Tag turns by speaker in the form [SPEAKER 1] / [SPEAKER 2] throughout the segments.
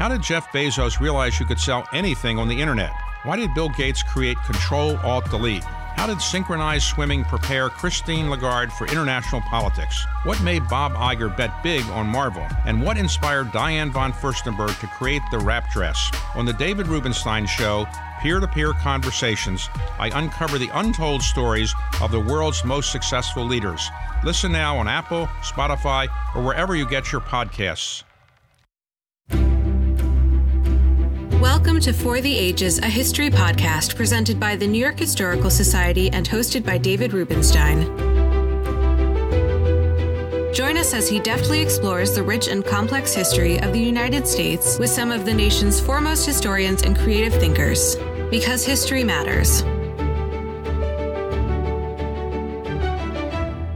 [SPEAKER 1] How did Jeff Bezos realize you could sell anything on the internet? Why did Bill Gates create Control Alt Delete? How did synchronized swimming prepare Christine Lagarde for international politics? What made Bob Iger bet big on Marvel? And what inspired Diane von Furstenberg to create the wrap dress? On the David Rubenstein Show, peer to peer conversations, I uncover the untold stories of the world's most successful leaders. Listen now on Apple, Spotify, or wherever you get your podcasts.
[SPEAKER 2] Welcome to For the Ages, a history podcast presented by the New York Historical Society and hosted by David Rubenstein. Join us as he deftly explores the rich and complex history of the United States with some of the nation's foremost historians and creative thinkers. Because history matters.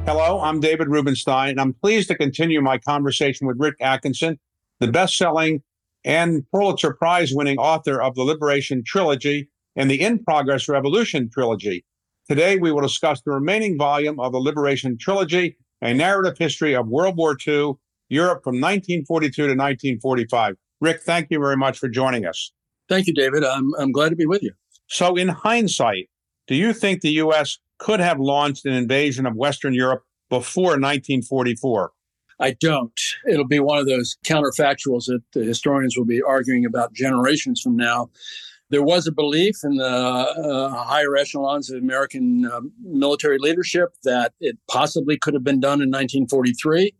[SPEAKER 1] Hello, I'm David Rubenstein, and I'm pleased to continue my conversation with Rick Atkinson, the best selling and Pulitzer Prize winning author of the Liberation Trilogy and the In Progress Revolution Trilogy. Today, we will discuss the remaining volume of the Liberation Trilogy, a narrative history of World War II, Europe from 1942 to 1945. Rick, thank you very much for joining us.
[SPEAKER 3] Thank you, David. I'm, I'm glad to be with you.
[SPEAKER 1] So, in hindsight, do you think the U.S. could have launched an invasion of Western Europe before 1944?
[SPEAKER 3] I don't. It'll be one of those counterfactuals that the historians will be arguing about generations from now. There was a belief in the uh, higher echelons of American uh, military leadership that it possibly could have been done in 1943.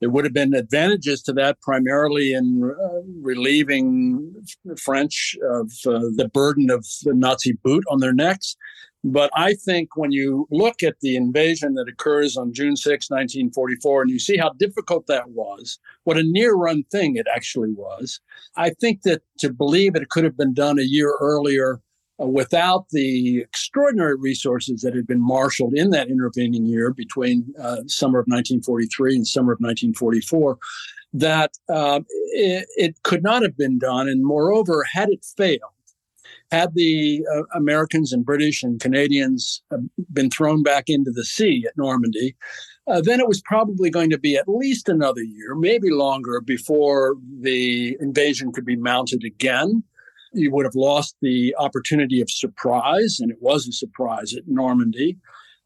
[SPEAKER 3] There would have been advantages to that, primarily in uh, relieving the French of uh, the burden of the Nazi boot on their necks. But I think when you look at the invasion that occurs on June 6, 1944, and you see how difficult that was, what a near run thing it actually was, I think that to believe it could have been done a year earlier uh, without the extraordinary resources that had been marshaled in that intervening year between uh, summer of 1943 and summer of 1944, that uh, it, it could not have been done. And moreover, had it failed, had the uh, Americans and British and Canadians uh, been thrown back into the sea at Normandy, uh, then it was probably going to be at least another year, maybe longer, before the invasion could be mounted again. You would have lost the opportunity of surprise, and it was a surprise at Normandy.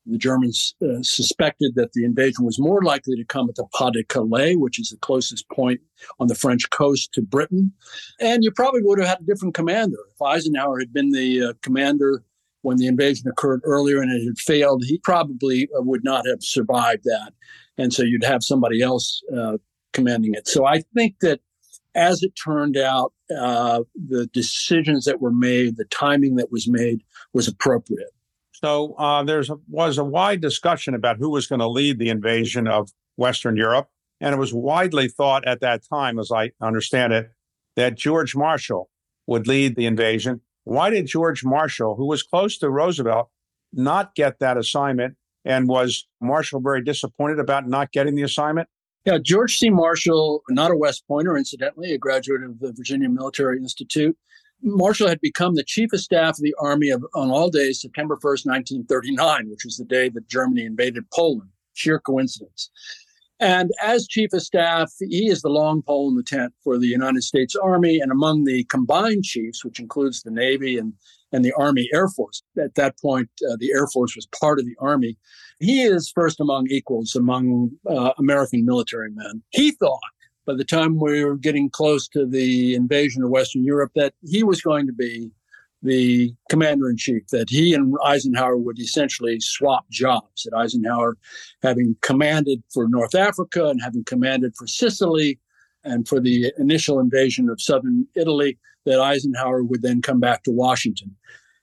[SPEAKER 3] The Germans uh, suspected that the invasion was more likely to come at the Pas de Calais, which is the closest point on the French coast to Britain. And you probably would have had a different commander. If Eisenhower had been the uh, commander when the invasion occurred earlier and it had failed, he probably uh, would not have survived that. And so you'd have somebody else uh, commanding it. So I think that as it turned out, uh, the decisions that were made, the timing that was made was appropriate.
[SPEAKER 1] So uh, there was a wide discussion about who was going to lead the invasion of Western Europe. And it was widely thought at that time, as I understand it, that George Marshall would lead the invasion. Why did George Marshall, who was close to Roosevelt, not get that assignment? And was Marshall very disappointed about not getting the assignment?
[SPEAKER 3] Yeah, George C. Marshall, not a West Pointer, incidentally, a graduate of the Virginia Military Institute, Marshall had become the chief of staff of the army of, on all days September 1st, 1939, which was the day that Germany invaded Poland. Sheer coincidence. And as chief of staff, he is the long pole in the tent for the United States Army. And among the combined chiefs, which includes the Navy and, and the Army Air Force, at that point, uh, the Air Force was part of the Army. He is first among equals among uh, American military men. He thought by the time we were getting close to the invasion of Western Europe that he was going to be the commander in chief, that he and Eisenhower would essentially swap jobs. That Eisenhower, having commanded for North Africa and having commanded for Sicily and for the initial invasion of southern Italy, that Eisenhower would then come back to Washington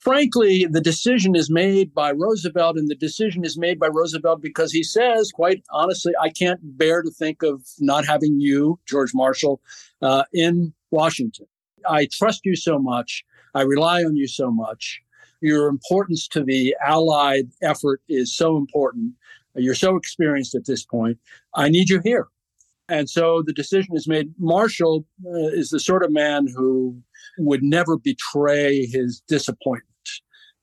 [SPEAKER 3] frankly, the decision is made by Roosevelt, and the decision is made by Roosevelt because he says, quite honestly, I can't bear to think of not having you, George Marshall, uh, in Washington. I trust you so much. I rely on you so much. Your importance to the Allied effort is so important. You're so experienced at this point. I need you here. And so the decision is made. Marshall uh, is the sort of man who would never betray his disappointment.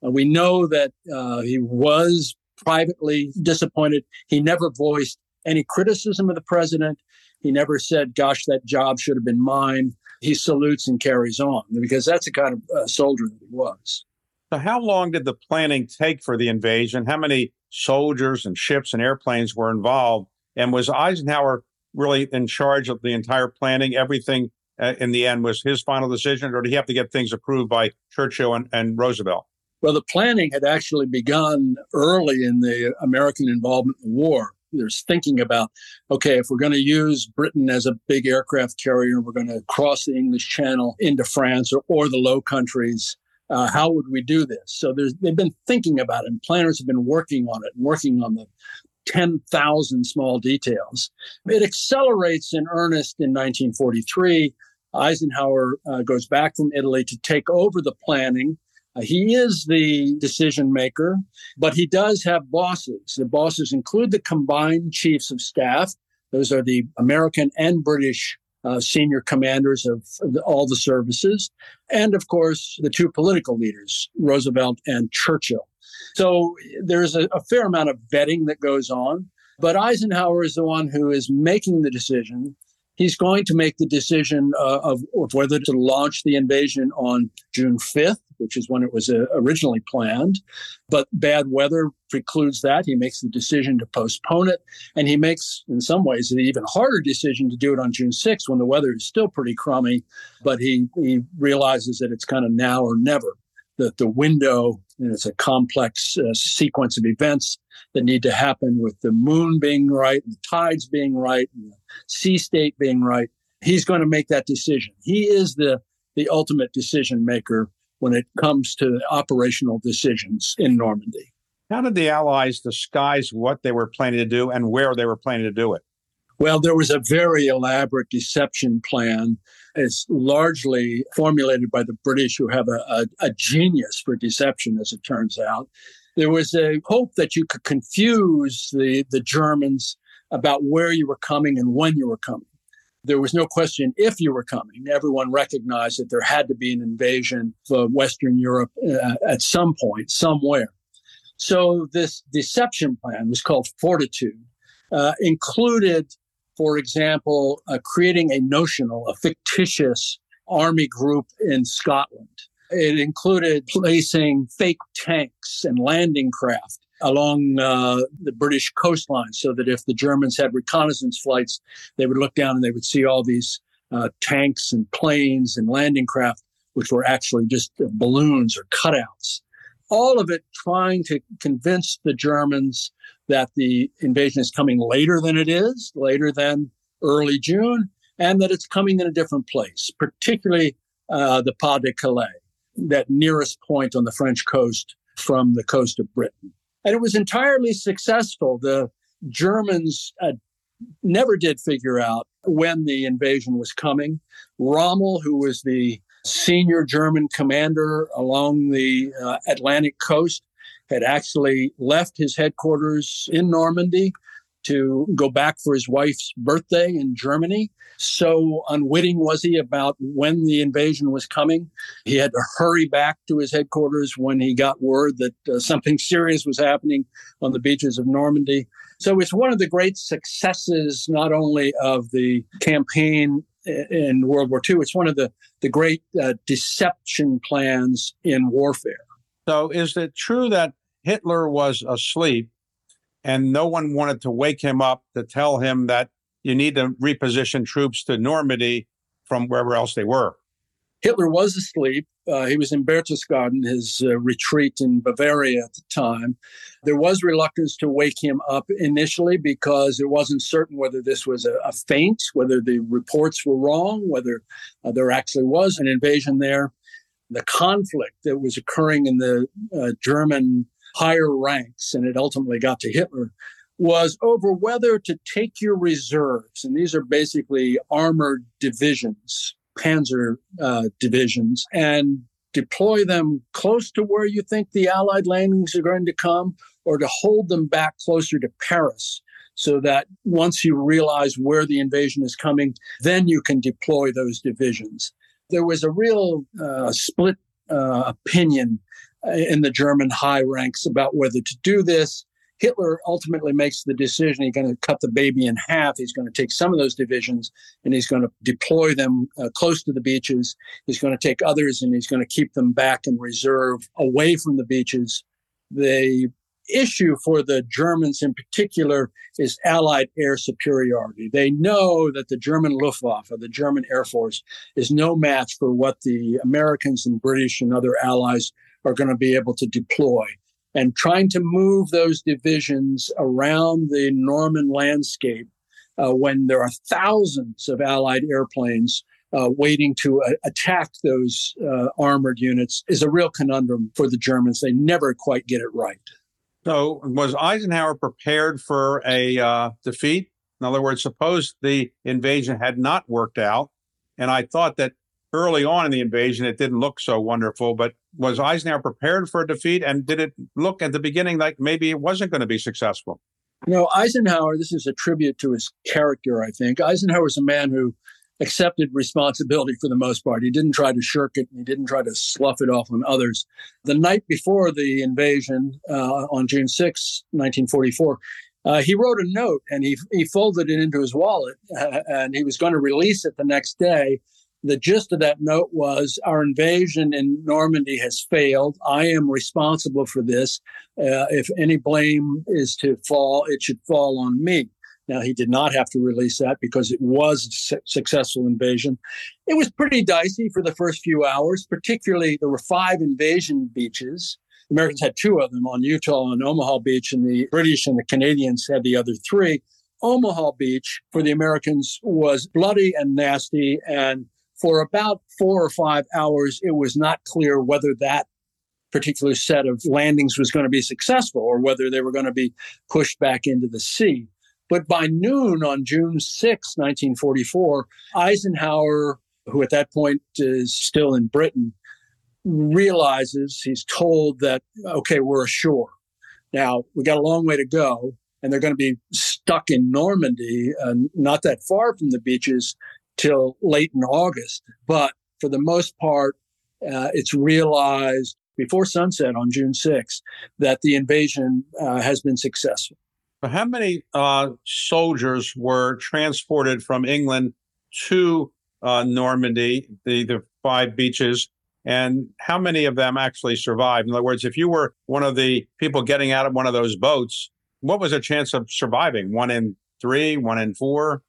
[SPEAKER 3] Uh, we know that uh, he was privately disappointed. He never voiced any criticism of the president. He never said, gosh, that job should have been mine. he salutes and carries on because that's the kind of uh, soldier that he was.
[SPEAKER 1] So, how long did the planning take for the invasion? How many soldiers and ships and airplanes were involved? And was Eisenhower really in charge of the entire planning? Everything uh, in the end was his final decision, or did he have to get things approved by Churchill and, and Roosevelt?
[SPEAKER 3] Well, the planning had actually begun early in the American involvement in the war. There's thinking about, okay, if we're going to use Britain as a big aircraft carrier, we're going to cross the English Channel into France or, or the Low Countries. Uh, how would we do this? So they've been thinking about it, and planners have been working on it, working on the 10,000 small details. It accelerates in earnest in 1943. Eisenhower uh, goes back from Italy to take over the planning he is the decision maker, but he does have bosses. The bosses include the combined chiefs of staff. Those are the American and British uh, senior commanders of, all the services. And of course, the two political leaders, Roosevelt and Churchill. So there's a, a fair amount of vetting that goes on. But Eisenhower is the one who is making the decision he's going to make the decision uh, of, of, whether to launch the invasion on June 5th, which is when it was uh, originally planned. But bad weather precludes that. He makes the decision to postpone it. And he makes, in some ways, an even harder decision to do it on June 6th when the weather is still pretty crummy. But he, he realizes that it's kind of now or never that the window, and it's a complex uh, sequence of events that need to happen with the moon being right, and the tides being right, and the sea state being right. He's going to make that decision. He is the, the ultimate decision maker when it comes to operational decisions in Normandy.
[SPEAKER 1] How did the Allies disguise what they were planning to do and where they were planning to do it?
[SPEAKER 3] Well, there was a very elaborate deception plan. It's largely formulated by the British, who have a, a, a, genius for deception, as it turns out. There was a hope that you could confuse the, the Germans about where you were coming and when you were coming. There was no question if you were coming. Everyone recognized that there had to be an invasion of Western Europe uh, at some point, somewhere. So this deception plan was called Fortitude, uh, included for example, uh, creating a notional, a fictitious army group in Scotland. It included placing fake tanks and landing craft along uh, the British coastline so that if the Germans had reconnaissance flights, they would look down and they would see all these uh, tanks and planes and landing craft, which were actually just balloons or cutouts. All of it trying to convince the Germans that the invasion is coming later than it is, later than early June, and that it's coming in a different place, particularly uh, the Pas de Calais, that nearest point on the French coast from the coast of Britain. And it was entirely successful. The Germans uh, never did figure out when the invasion was coming. Rommel, who was the senior German commander along the uh, Atlantic coast, had actually left his headquarters in Normandy to go back for his wife's birthday in Germany. So unwitting was he about when the invasion was coming. He had to hurry back to his headquarters when he got word that uh, something serious was happening on the beaches of Normandy. So it's one of the great successes, not only of the campaign in World War II, it's one of the, the great uh, deception plans in warfare.
[SPEAKER 1] So is it true that Hitler was asleep and no one wanted to wake him up to tell him that you need to reposition troops to Normandy from wherever else they were.
[SPEAKER 3] Hitler was asleep. Uh, he was in Berchtesgaden, his uh, retreat in Bavaria at the time. There was reluctance to wake him up initially because it wasn't certain whether this was a, a feint, whether the reports were wrong, whether uh, there actually was an invasion there. The conflict that was occurring in the uh, German higher ranks, and it ultimately got to Hitler, was over whether to take your reserves, and these are basically armored divisions, panzer uh, divisions, and deploy them close to where you think the Allied landings are going to come, or to hold them back closer to Paris so that once you realize where the invasion is coming, then you can deploy those divisions. There was a real uh, split uh, opinion in the German high ranks about whether to do this. Hitler ultimately makes the decision he's going to cut the baby in half. He's going to take some of those divisions and he's going to deploy them uh, close to the beaches. He's going to take others and he's going to keep them back in reserve away from the beaches. The issue for the Germans in particular is Allied air superiority. They know that the German Luftwaffe, the German Air Force, is no match for what the Americans and British and other allies are going to be able to deploy and trying to move those divisions around the Norman landscape uh, when there are thousands of Allied airplanes uh, waiting to uh, attack those uh, armored units is a real conundrum for the Germans. They never quite get it right.
[SPEAKER 1] So, was Eisenhower prepared for a uh, defeat? In other words, suppose the invasion had not worked out, and I thought that early on in the invasion, it didn't look so wonderful. But was Eisenhower prepared for a defeat? And did it look at the beginning like maybe it wasn't going to be successful?
[SPEAKER 3] You know, Eisenhower, this is a tribute to his character, I think. Eisenhower was a man who accepted responsibility for the most part. He didn't try to shirk it. He didn't try to slough it off on others. The night before the invasion, uh, on June 6, 1944, uh, he wrote a note and he, he folded it into his wallet uh, and he was going to release it the next day the gist of that note was our invasion in Normandy has failed. I am responsible for this. Uh, if any blame is to fall, it should fall on me. Now, he did not have to release that because it was a su- successful invasion. It was pretty dicey for the first few hours, particularly there were five invasion beaches. The Americans had two of them on Utah and Omaha Beach, and the British and the Canadians had the other three. Omaha Beach for the Americans was bloody and nasty and for about four or five hours, it was not clear whether that particular set of landings was going to be successful or whether they were going to be pushed back into the sea. But by noon on June 6, 1944, Eisenhower, who at that point is still in Britain, realizes he's told that, okay, we're ashore. Now, we got a long way to go, and they're going to be stuck in Normandy, uh, not that far from the beaches, till late in August. But for the most part, uh, it's realized before sunset on June 6th that the invasion uh, has been successful.
[SPEAKER 1] How many uh, soldiers were transported from England to uh, Normandy, the, the five beaches, and how many of them actually survived? In other words, if you were one of the people getting out of one of those boats, what was the chance of surviving? One in three, one in four?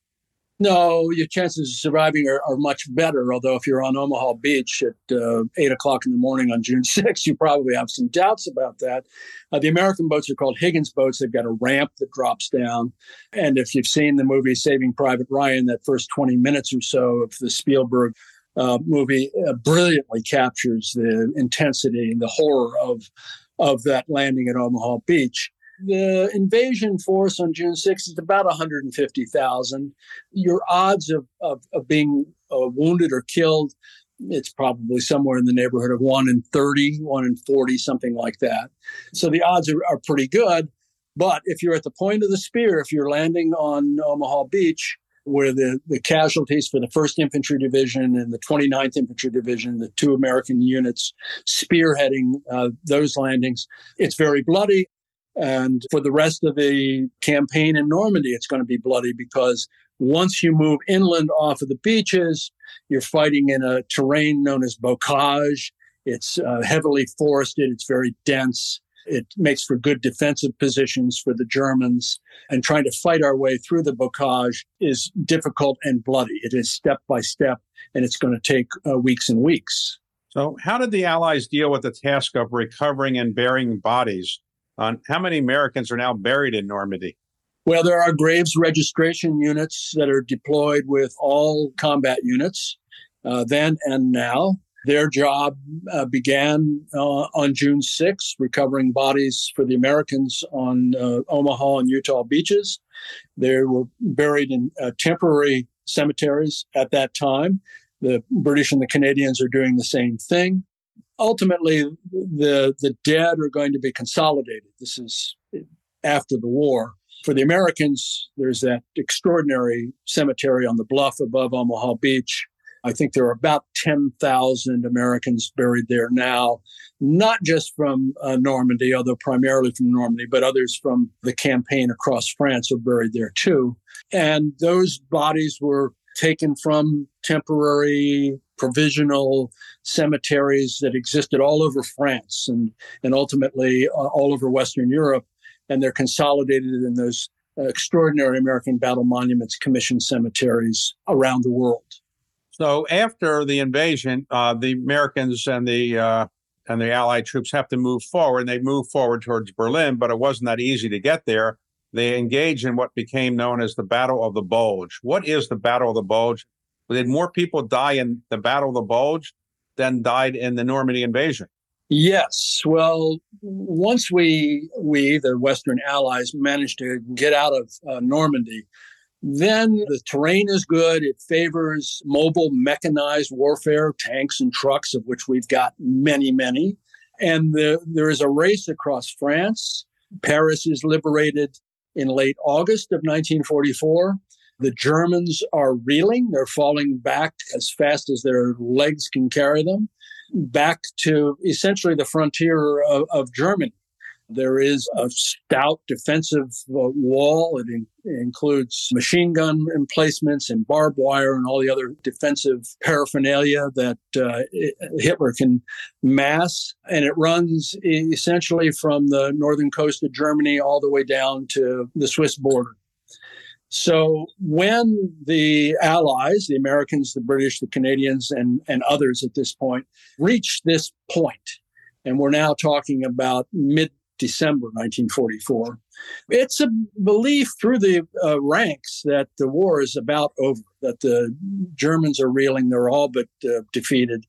[SPEAKER 3] No, your chances of surviving are, are, much better. Although, if you're on Omaha Beach at uh, 8 o'clock in the morning on June 6th, you probably have some doubts about that. Uh, the American boats are called Higgins boats. They've got a ramp that drops down. And if you've seen the movie Saving Private Ryan, that first 20 minutes or so of the Spielberg uh, movie uh, brilliantly captures the intensity and the horror of, of that landing at Omaha Beach. The invasion force on June 6th is about 150,000. Your odds of, of, of being uh, wounded or killed, it's probably somewhere in the neighborhood of 1 in 30, 1 in 40, something like that. So the odds are, are pretty good. But if you're at the point of the spear, if you're landing on Omaha Beach, where the, the casualties for the 1st Infantry Division and the 29th Infantry Division, the two American units spearheading uh, those landings, it's very bloody. And for the rest of the campaign in Normandy, it's going to be bloody because once you move inland off of the beaches, you're fighting in a terrain known as bocage. It's uh, heavily forested, it's very dense. It makes for good defensive positions for the Germans. And trying to fight our way through the bocage is difficult and bloody. It is step by step, and it's going to take uh, weeks and weeks.
[SPEAKER 1] So, how did the Allies deal with the task of recovering and burying bodies on how many Americans are now buried in Normandy?
[SPEAKER 3] Well, there are graves registration units that are deployed with all combat units uh, then and now. Their job uh, began uh, on June 6, recovering bodies for the Americans on uh, Omaha and Utah beaches. They were buried in uh, temporary cemeteries at that time. The British and the Canadians are doing the same thing ultimately the the dead are going to be consolidated. This is after the war. For the Americans, there's that extraordinary cemetery on the bluff above Omaha Beach. I think there are about 10,000 Americans buried there now, not just from uh, Normandy, although primarily from Normandy, but others from the campaign across France are buried there too. And those bodies were taken from temporary provisional cemeteries that existed all over France and, and ultimately uh, all over Western Europe. And they're consolidated in those uh, extraordinary American Battle Monuments Commission cemeteries around the world.
[SPEAKER 1] So after the invasion, uh, the Americans and the uh, and the Allied troops have to move forward. And they move forward towards Berlin, but it wasn't that easy to get there. They engage in what became known as the Battle of the Bulge. What is the Battle of the Bulge? Did more people die in the Battle of the Bulge than died in the Normandy invasion?
[SPEAKER 3] Yes. Well, once we we the Western Allies managed to get out of uh, Normandy, then the terrain is good. It favors mobile mechanized warfare, tanks and trucks, of which we've got many, many. And the, there is a race across France. Paris is liberated in late August of 1944. The Germans are reeling. They're falling back as fast as their legs can carry them, back to essentially the frontier of, of Germany. There is a stout defensive uh, wall. It, in, includes machine gun emplacements and barbed wire and all the other defensive paraphernalia that uh, Hitler can mass. And it runs essentially from the northern coast of Germany all the way down to the Swiss border. So when the Allies, the Americans, the British, the Canadians, and, and others at this point, reach this point, and we're now talking about mid December 1944. It's a belief through the uh, ranks that the war is about over, that the Germans are reeling, they're all but uh, defeated,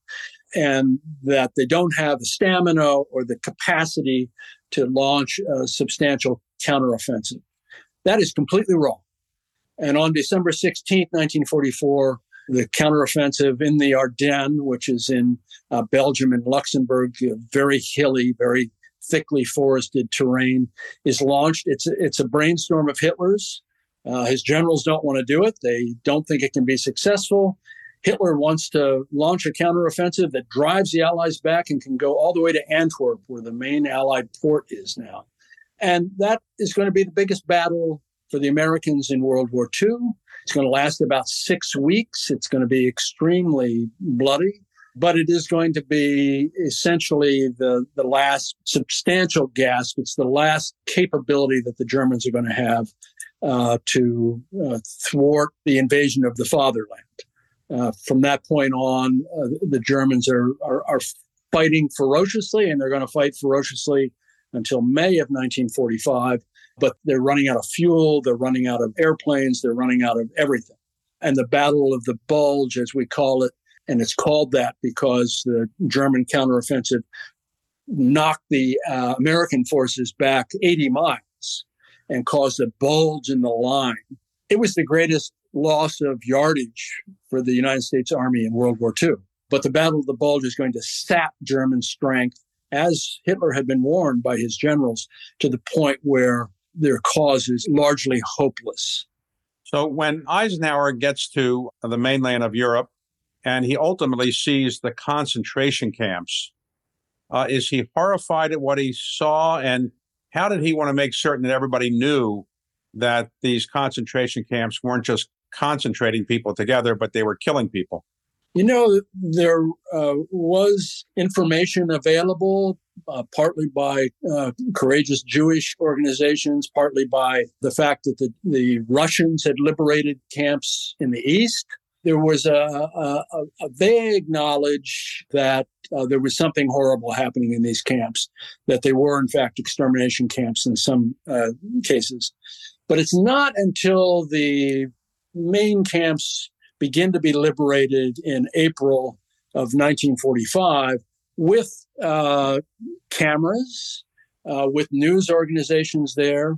[SPEAKER 3] and that they don't have the stamina or the capacity to launch a substantial counteroffensive. That is completely wrong. And on December 16, 1944, the counteroffensive in the Ardennes, which is in uh, Belgium and Luxembourg, very hilly, very thickly forested terrain is launched. It's it's a brainstorm of Hitler's. Uh, his generals don't want to do it. They don't think it can be successful. Hitler wants to launch a counteroffensive that drives the Allies back and can go all the way to Antwerp, where the main Allied port is now. And that is going to be the biggest battle for the Americans in World War II. It's going to last about six weeks. It's going to be extremely bloody but it is going to be essentially the, the last substantial gasp. It's the last capability that the Germans are going to have uh, to uh, thwart the invasion of the fatherland. Uh, from that point on, uh, the Germans are, are, are fighting ferociously, and they're going to fight ferociously until May of 1945. But they're running out of fuel, they're running out of airplanes, they're running out of everything. And the Battle of the Bulge, as we call it, and it's called that because the German counteroffensive knocked the uh, American forces back 80 miles and caused a bulge in the line. It was the greatest loss of yardage for the United States Army in World War II. But the Battle of the Bulge is going to sap German strength, as Hitler had been warned by his generals, to the point where their cause is largely hopeless.
[SPEAKER 1] So when Eisenhower gets to the mainland of Europe, and he ultimately sees the concentration camps. Uh, is he horrified at what he saw? And how did he want to make certain that everybody knew that these concentration camps weren't just concentrating people together, but they were killing people?
[SPEAKER 3] You know, there uh, was information available, uh, partly by uh, courageous Jewish organizations, partly by the fact that the, the Russians had liberated camps in the East there was a, a, a vague knowledge that uh, there was something horrible happening in these camps, that they were in fact extermination camps in some uh, cases. But it's not until the main camps begin to be liberated in April of 1945 with uh, cameras, uh, with news organizations there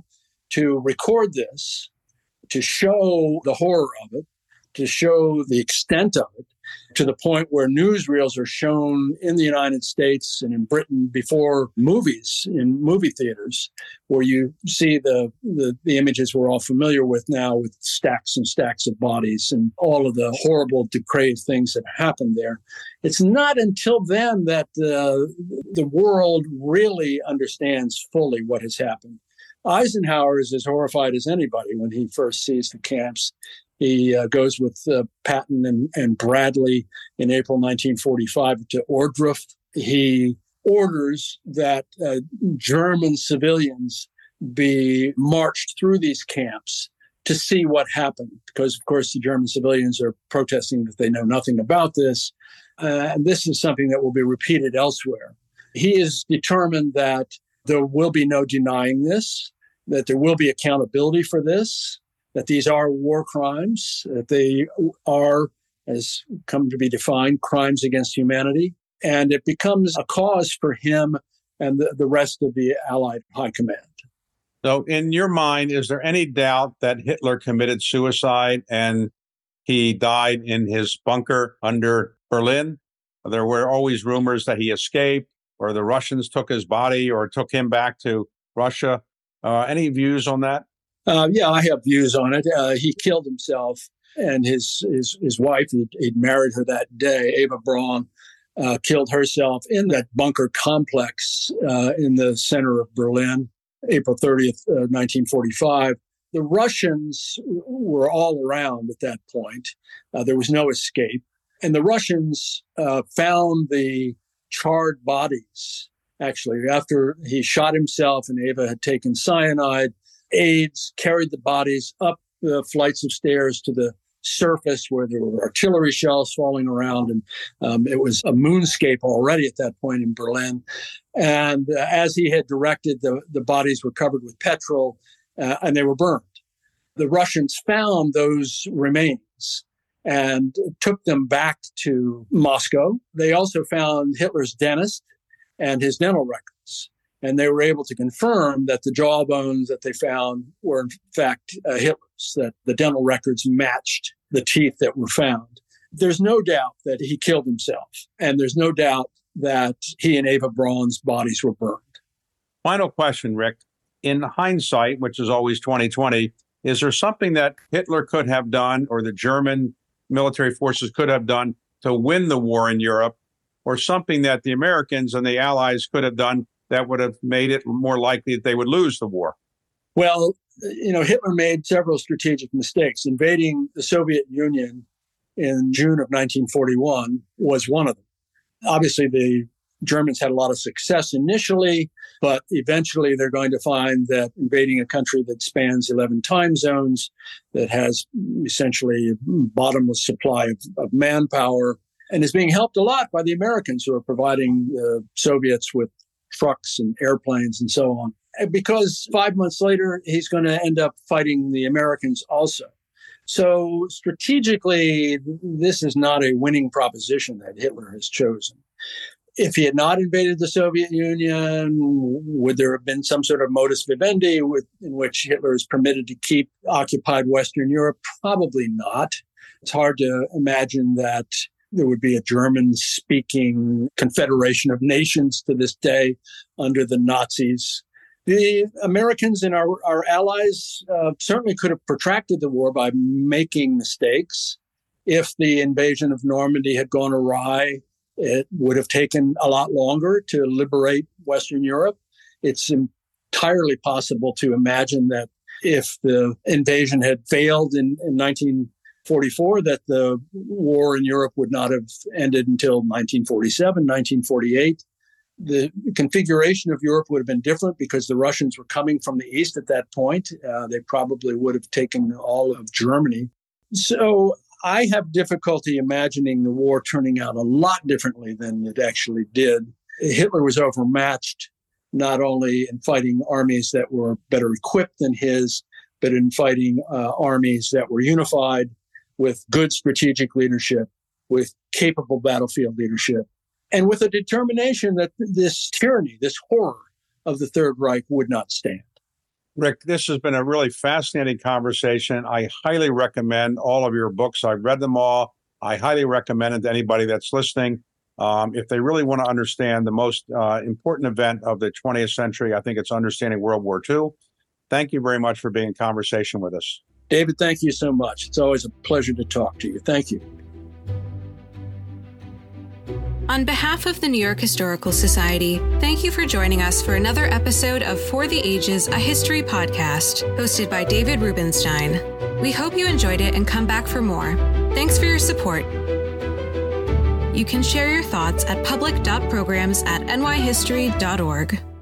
[SPEAKER 3] to record this, to show the horror of it to show the extent of it, to the point where newsreels are shown in the United States and in Britain before movies in movie theaters, where you see the, the, the images we're all familiar with now with stacks and stacks of bodies and all of the horrible, depraved things that happened there. It's not until then that uh, the world really understands fully what has happened. Eisenhower is as horrified as anybody when he first sees the camps. He uh, goes with uh, Patton and, and Bradley in April 1945 to Ohrdruf. He orders that uh, German civilians be marched through these camps to see what happened, because of course the German civilians are protesting that they know nothing about this. Uh, and this is something that will be repeated elsewhere. He is determined that there will be no denying this, that there will be accountability for this, that these are war crimes, that they are, as come to be defined, crimes against humanity. And it becomes a cause for him and the, the rest of the Allied high command.
[SPEAKER 1] So, in your mind, is there any doubt that Hitler committed suicide and he died in his bunker under Berlin? There were always rumors that he escaped or the Russians took his body or took him back to Russia. Uh, any views on that?
[SPEAKER 3] Uh, yeah, I have views on it. Uh, he killed himself, and his his his wife, he'd, he'd married her that day, Eva Braun, uh, killed herself in that bunker complex uh, in the center of Berlin, April 30th, 1945. Uh, the Russians were all around at that point. there was no escape. And the Russians found the charred bodies actually after he shot himself and Eva had taken cyanide aides carried the bodies up the flights of stairs to the surface where there were artillery shells falling around and um, it was a moonscape already at that point in berlin and uh, as he had directed the, the bodies were covered with petrol uh, and they were burned the russians found those remains and took them back to Moscow. They also found Hitler's dentist and his dental records. And they were able to confirm that the jawbones that they found were, in fact, uh, Hitler's, that the dental records matched the teeth that were found. There's no doubt that he killed himself. And there's no doubt that he and Eva Braun's bodies were burned.
[SPEAKER 1] Final question, Rick. In hindsight, which is always 2020, is there something that Hitler could have done or the German military forces could have done to win the war in Europe, or something that the Americans and the Allies could have done that would have made it more likely that they would lose the war?
[SPEAKER 3] Well, you know, Hitler made several strategic mistakes. Invading the Soviet Union in June of 1941 was one of them. Obviously, the Germans had a lot of success initially, but eventually they're going to find that invading a country that spans 11 time zones, that has essentially a bottomless supply of, of manpower, and is being helped a lot by the Americans who are providing the Soviets with trucks and airplanes and so on. Because five months later, he's going to end up fighting the Americans also. So strategically, this is not a winning proposition that Hitler has chosen if he had not invaded the Soviet Union, would there have been some sort of modus vivendi with, in which Hitler is permitted to keep occupied Western Europe? Probably not. It's hard to imagine that there would be a German speaking confederation of nations to this day under the Nazis. The Americans and our, our allies uh, certainly could have protracted the war by making mistakes. If the invasion of Normandy had gone awry, it would have taken a lot longer to liberate Western Europe. It's entirely possible to imagine that if the invasion had failed in, in 1944, that the war in Europe would not have ended until 1947, 1948. The configuration of Europe would have been different because the Russians were coming from the east at that point. Uh, they probably would have taken all of Germany. So I have difficulty imagining the war turning out a lot differently than it actually did. Hitler was overmatched not only in fighting armies that were better equipped than his, but in fighting uh, armies that were unified with good strategic leadership, with capable battlefield leadership, and with a determination that this tyranny, this horror of the Third Reich would not stand.
[SPEAKER 1] Rick, this has been a really fascinating conversation. I highly recommend all of your books. I've read them all. I highly recommend it to anybody that's listening. Um, if they really want to understand the most uh, important event of the 20th century, I think it's understanding World War II. Thank you very much for being in conversation with us.
[SPEAKER 3] David, thank you so much. It's always a pleasure to talk to you. Thank you.
[SPEAKER 2] On behalf of the New York Historical Society, thank you for joining us for another episode of For the Ages, a History podcast, hosted by David Rubenstein. We hope you enjoyed it and come back for more. Thanks for your support. You can share your thoughts at public.programs at nyhistory.org.